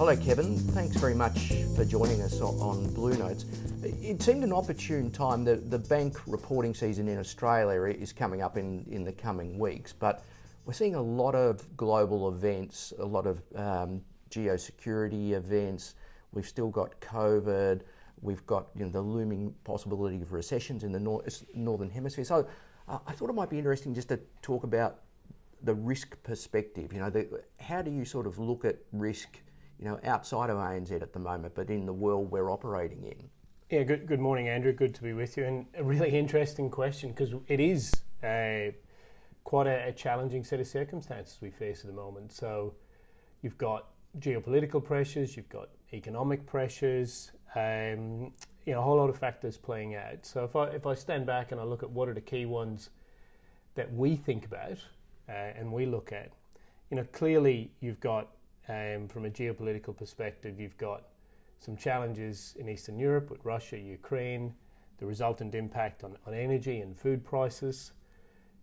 hello, Kevin. Thanks very much for joining us on Blue Notes. It seemed an opportune time. The, the bank reporting season in Australia is coming up in, in the coming weeks, but we're seeing a lot of global events, a lot of um, geosecurity events. We've still got COVID. We've got you know, the looming possibility of recessions in the nor- northern hemisphere. So uh, I thought it might be interesting just to talk about the risk perspective. You know, the, how do you sort of look at risk, you know, outside of ANZ at the moment, but in the world we're operating in? Yeah, good, good morning, Andrew. Good to be with you. And a really interesting question because it is uh, quite a, a, challenging set of circumstances we face at the moment. So you've got geopolitical pressures, you've got economic pressures, um, you know, a whole lot of factors playing out. So if I, if I stand back and I look at what are the key ones that we think about, uh, and we look at, you know, clearly you've got, um, from a geopolitical perspective, you've got some challenges in Eastern Europe with Russia, Ukraine, the resultant impact on, on energy and food prices.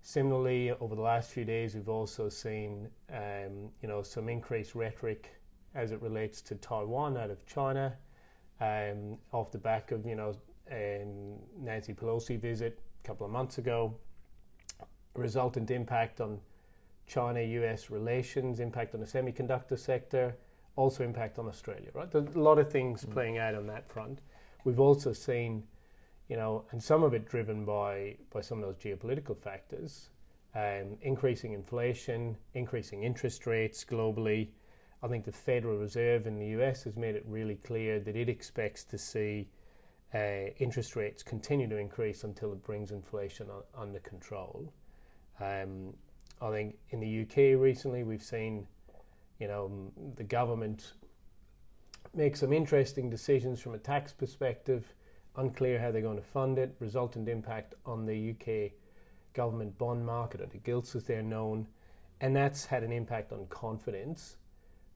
Similarly, over the last few days, we've also seen, um, you know, some increased rhetoric as it relates to Taiwan out of China, um, off the back of, you know, um, Nancy Pelosi visit a couple of months ago, resultant impact on China US relations, impact on the semiconductor sector, also impact on Australia, right? There's a lot of things mm. playing out on that front. We've also seen, you know, and some of it driven by, by some of those geopolitical factors, um, increasing inflation, increasing interest rates globally. I think the Federal Reserve in the US has made it really clear that it expects to see uh, interest rates continue to increase until it brings inflation on, under control. Um, I think in the UK recently we've seen, you know, the government make some interesting decisions from a tax perspective. Unclear how they're going to fund it. Resultant impact on the UK government bond market, or the gilts as they're known, and that's had an impact on confidence,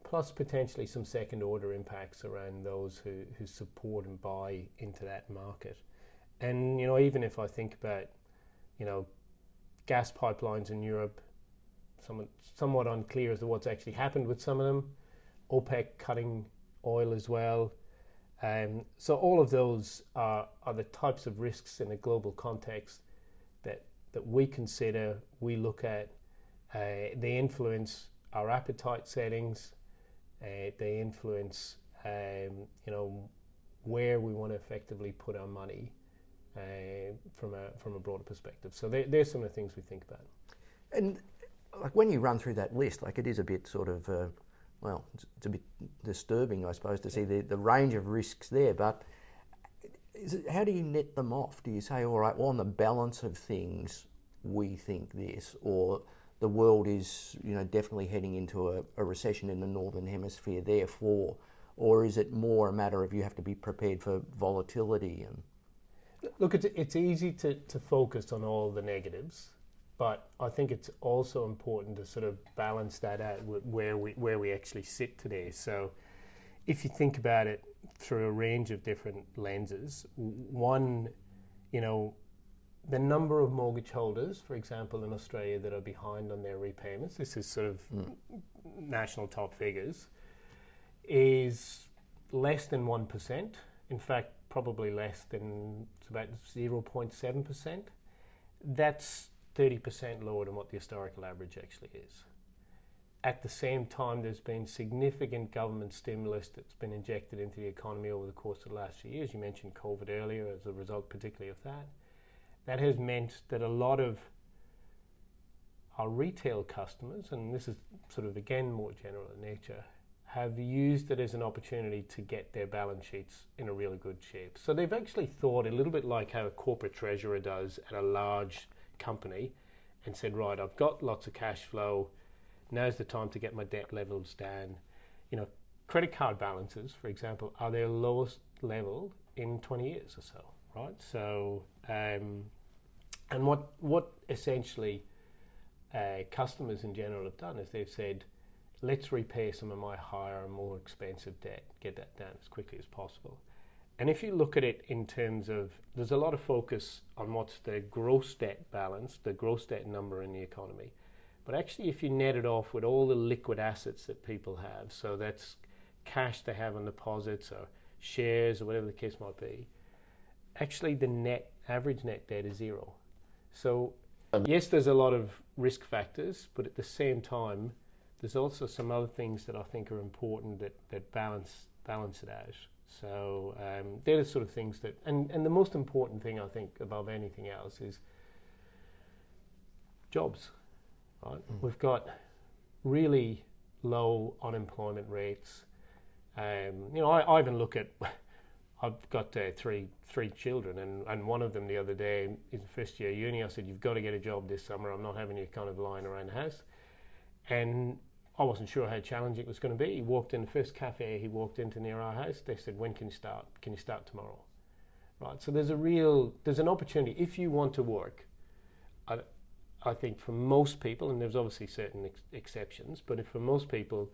plus potentially some second order impacts around those who, who support and buy into that market. And you know, even if I think about, you know, gas pipelines in Europe somewhat, somewhat unclear as to what's actually happened with some of them. OPEC cutting oil as well. Um, so all of those are, are the types of risks in a global context that that we consider, we look at. Uh, they influence our appetite settings. Uh, they influence, um, you know, where we want to effectively put our money uh, from a from a broader perspective. So there's some of the things we think about. And like when you run through that list, like it is a bit sort of, uh, well, it's, it's, a bit disturbing, I suppose, to see the, the range of risks there. But it, how do you net them off? Do you say, all right, well, on the balance of things, we think this, or the world is, you know, definitely heading into a, a recession in the northern hemisphere, therefore, or is it more a matter of you have to be prepared for volatility and? Look, it's, it's easy to, to focus on all the negatives but I think it's also important to sort of balance that out with where we where we actually sit today. So, if you think about it through a range of different lenses, one, you know, the number of mortgage holders, for example, in Australia that are behind on their repayments, this is sort of mm. national top figures, is less than 1%. In fact, probably less than, it's about 0.7%. That's 30% lower than what the historical average actually is. At the same time, there's been significant government stimulus that's been injected into the economy over the course of the last few years. You mentioned COVID earlier as a result, particularly of that. That has meant that a lot of our retail customers, and this is sort of again more general in nature, have used it as an opportunity to get their balance sheets in a really good shape. So they've actually thought a little bit like how a corporate treasurer does at a large company and said, right, I've got lots of cash flow. Now's the time to get my debt levels down. You know, credit card balances, for example, are their lowest level in 20 years or so, right? So, um, and what what essentially uh, customers in general have done is they've said, let's repay some of my higher and more expensive debt, get that down as quickly as possible. And if you look at it in terms of, there's a lot of focus on what's the gross debt balance, the gross debt number in the economy. But actually, if you net it off with all the liquid assets that people have, so that's cash they have on deposits or shares or whatever the case might be, actually the net average net debt is zero. So um, yes, there's a lot of risk factors, but at the same time, there's also some other things that I think are important that, that balance balance it out. So um, they're the sort of things that, and, and the most important thing I think above anything else is jobs. Right, mm. we've got really low unemployment rates. Um, you know, I, I, even look at. I've got uh, three three children, and, and one of them the other day in first year uni. I said, "You've got to get a job this summer. I'm not having you kind of lying around the house." And I wasn't sure how challenging it was going to be. He walked in the first cafe he walked into near our house. They said, "When can you start? Can you start tomorrow?" Right. So there's a real there's an opportunity if you want to work. I, I think for most people, and there's obviously certain ex- exceptions, but for most people,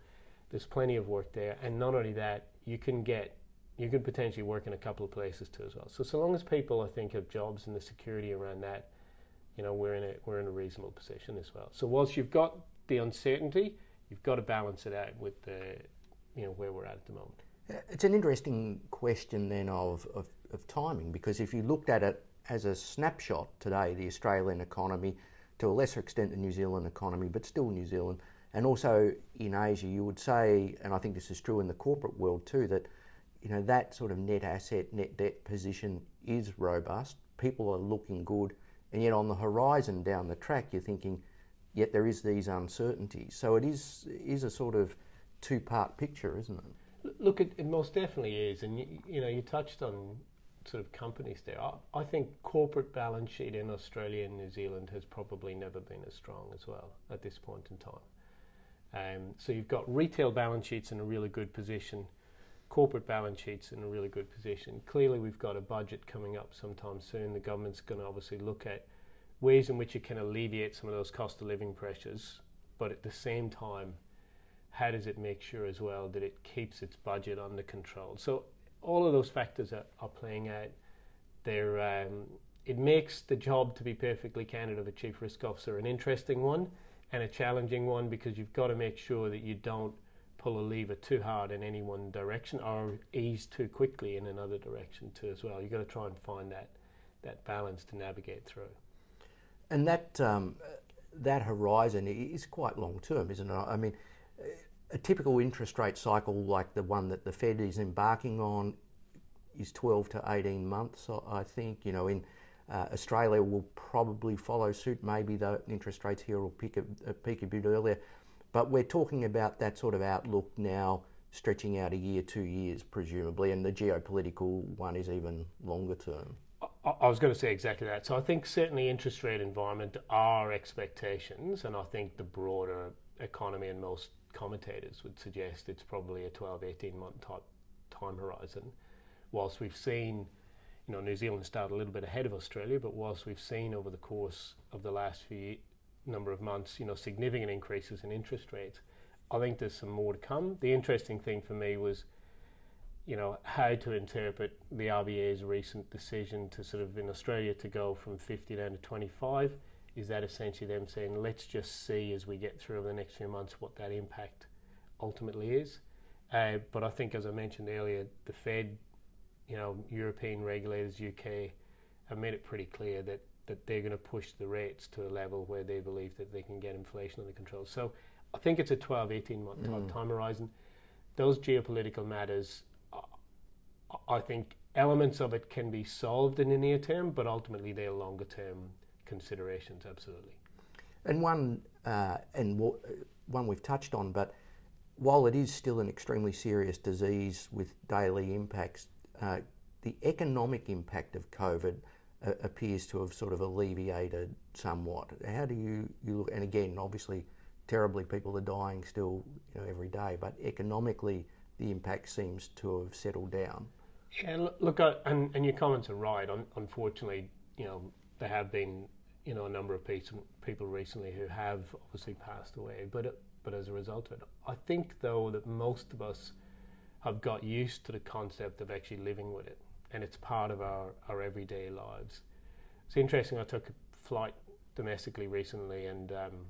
there's plenty of work there, and not only that, you can get you can potentially work in a couple of places too as well. So so long as people I think have jobs and the security around that, you know, we're in a we're in a reasonable position as well. So whilst you've got the uncertainty, you've got to balance it out with the, you know, where we're at at the moment. Uh, it's an interesting question then of, of, of timing because if you looked at it as a snapshot today, the Australian economy, to a lesser extent the New Zealand economy, but still New Zealand, and also in Asia, you would say, and I think this is true in the corporate world too, that you know that sort of net asset, net debt position is robust. People are looking good, and yet on the horizon down the track, you're thinking, yet there is these uncertainties. So it is is a sort of two part picture, isn't it? Look, it, it most definitely is, and you, you, know you touched on sort of companies there. I, I, think corporate balance sheet in Australia and New Zealand has probably never been as strong as well at this point in time. Um, so you've got retail balance sheets in a really good position, corporate balance sheets in a really good position. Clearly, we've got a budget coming up sometime soon. The government's going to obviously look at ways in which it can alleviate some of those cost of living pressures, but at the same time, how does it make sure as well that it keeps its budget under control? So all of those factors are, are playing out. They're, um, it makes the job, to be perfectly candid, of a chief risk officer an interesting one and a challenging one because you've got to make sure that you don't pull a lever too hard in any one direction or ease too quickly in another direction too as well. You've got to try and find that that balance to navigate through. And that um, that horizon is quite long term, isn't it? I mean, a typical interest rate cycle like the one that the Fed is embarking on is 12 to 18 months. I think you know in uh, Australia will probably follow suit. Maybe the interest rates here will peak a, uh, peak a bit earlier, but we're talking about that sort of outlook now stretching out a year, two years, presumably, and the geopolitical one is even longer term. I was going to say exactly that. So I think certainly interest rate environment are expectations, and I think the broader economy and most commentators would suggest it's probably a 12, 18 month type time horizon. Whilst we've seen, you know, New Zealand start a little bit ahead of Australia, but whilst we've seen over the course of the last few number of months, you know, significant increases in interest rates, I think there's some more to come. The interesting thing for me was you know, how to interpret the RBA's recent decision to sort of in Australia to go from 50 down to 25. Is that essentially them saying, let's just see as we get through over the next few months what that impact ultimately is? Uh, but I think, as I mentioned earlier, the Fed, you know, European regulators, UK, have made it pretty clear that, that they're going to push the rates to a level where they believe that they can get inflation under control. So I think it's a 12, 18 month mm. time horizon. Those geopolitical matters I think elements of it can be solved in the near term, but ultimately they're longer term considerations, absolutely. And one, uh, and w- one we've touched on, but while it is still an extremely serious disease with daily impacts, uh, the economic impact of COVID uh, appears to have sort of alleviated somewhat. How do you, you look, and again, obviously, terribly people are dying still you know, every day, but economically, the impact seems to have settled down. Yeah, look, uh, and, and your comments are right. unfortunately, you know, there have been, you know, a number of people recently who have obviously passed away, but but as a result of it, I think though that most of us have got used to the concept of actually living with it, and it's part of our, our everyday lives. It's interesting. I took a flight domestically recently, and um,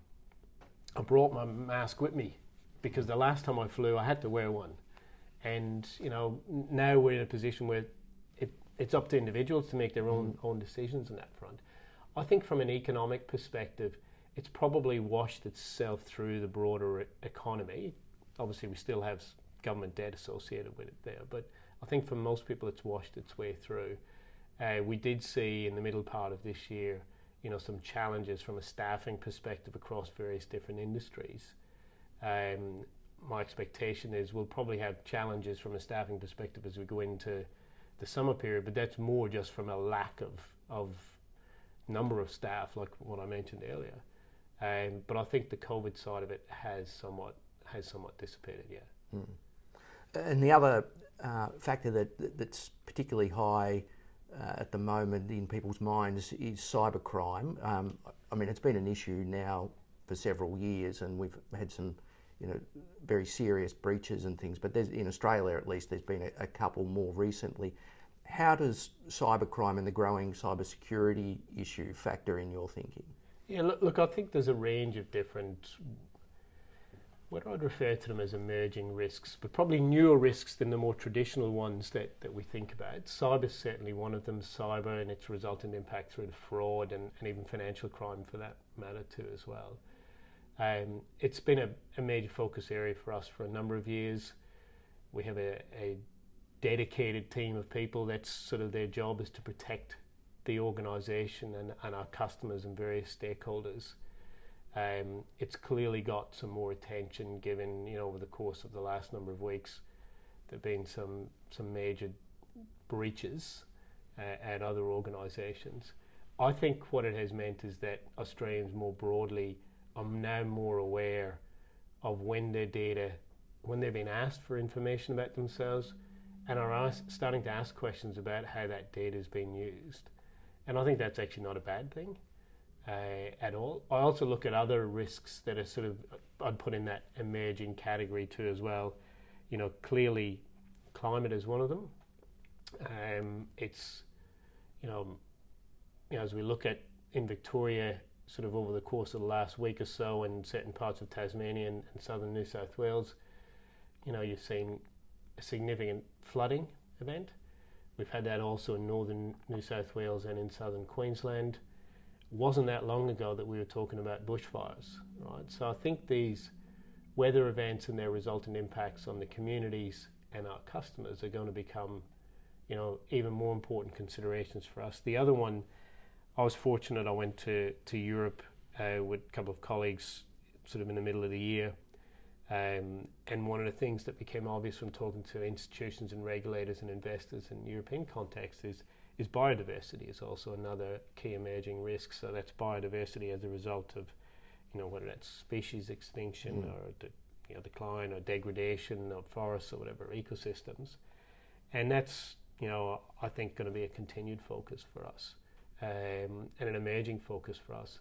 I brought my mask with me because the last time I flew, I had to wear one And you know, now we're in a position where it, it's up to individuals to make their own mm. own decisions on that front. I think from an economic perspective, it's probably washed itself through the broader economy. Obviously, we still have government debt associated with it there, but I think for most people, it's washed its way through. Uh, we did see in the middle part of this year, you know, some challenges from a staffing perspective across various different industries. Um, my expectation is we'll probably have challenges from a staffing perspective as we go into the summer period, but that's more just from a lack of of number of staff, like what I mentioned earlier. Um, but I think the COVID side of it has somewhat has somewhat dissipated. Yeah. Mm. And the other uh, factor that that's particularly high uh, at the moment in people's minds is cybercrime. Um, I mean, it's been an issue now for several years, and we've had some, you know, very serious breaches and things. But in Australia, at least, there's been a, a couple more recently. How does cybercrime and the growing cybersecurity issue factor in your thinking? Yeah, look, look, I think there's a range of different what I'd refer to them as emerging risks, but probably newer risks than the more traditional ones that, that we think about. Cyber is certainly one of them, cyber and its resultant impact through fraud and, and even financial crime for that matter too as well. Um, it's been a, a, major focus area for us for a number of years. We have a, a dedicated team of people that's sort of their job is to protect the organisation and, and our customers and various stakeholders. Um, it's clearly got some more attention given, you know, over the course of the last number of weeks, there've been some some major breaches uh, at other organisations. I think what it has meant is that Australians more broadly are now more aware of when their data, when they've been asked for information about themselves, and are ask, starting to ask questions about how that data is being used. And I think that's actually not a bad thing uh, at all. I also look at other risks that are sort of I'd put in that emerging category too as well. You know, clearly, climate is one of them. Um, it's you know, you know, as we look at in Victoria, sort of over the course of the last week or so, in certain parts of Tasmania and, and southern New South Wales, you know, you've seen a significant flooding event. We've had that also in northern New South Wales and in southern Queensland wasn't that long ago that we were talking about bushfires, right? So I think these weather events and their resultant impacts on the communities and our customers are going to become, you know, even more important considerations for us. The other one, I was fortunate. I went to to Europe uh, with a couple of colleagues, sort of in the middle of the year. Um, and one of the things that became obvious from talking to institutions and regulators and investors in European context is is biodiversity is also another key emerging risk. So that's biodiversity as a result of, you know, whether that's species extinction mm. or de- you know, decline or degradation of forests or whatever ecosystems, and that's you know I think going to be a continued focus for us um, and an emerging focus for us.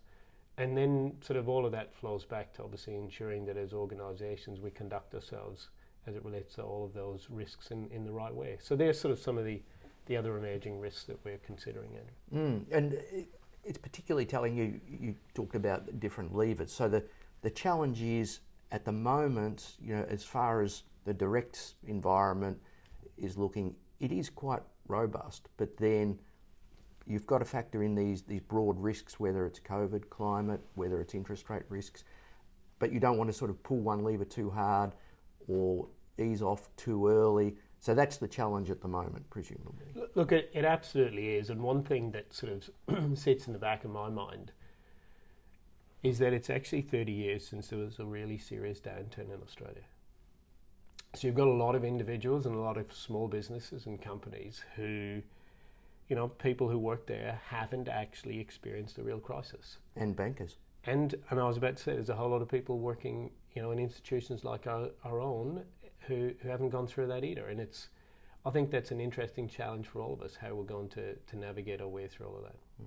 And then sort of all of that flows back to obviously ensuring that as organisations we conduct ourselves as it relates to all of those risks in, in the right way. So there's sort of some of the the other emerging risks that we're considering. Mm, and it's particularly telling you, you talked about different levers. So the, the challenge is at the moment, you know, as far as the direct environment is looking, it is quite robust, but then you've got to factor in these, these broad risks, whether it's COVID, climate, whether it's interest rate risks, but you don't want to sort of pull one lever too hard or ease off too early so that's the challenge at the moment, presumably. Look, it, it absolutely is. And one thing that sort of sits in the back of my mind is that it's actually 30 years since there was a really serious downturn in Australia. So you've got a lot of individuals and a lot of small businesses and companies who, you know, people who work there haven't actually experienced a real crisis. And bankers. And and I was about to say there's a whole lot of people working, you know, in institutions like our, our own who, who haven't gone through that either. And it's, I think that's an interesting challenge for all of us, how we're going to, to navigate our way through all of that. Mm.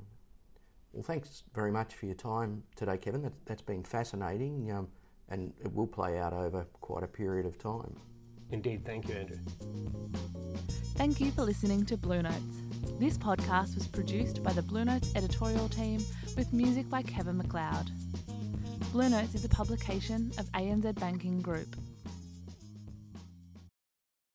Well, thanks very much for your time today, Kevin. That, that's been fascinating um, and it will play out over quite a period of time. Indeed. Thank you, Andrew. Thank you for listening to Blue Notes. This podcast was produced by the Blue Notes editorial team with music by Kevin MacLeod. Blue Notes is a publication of ANZ Banking Group.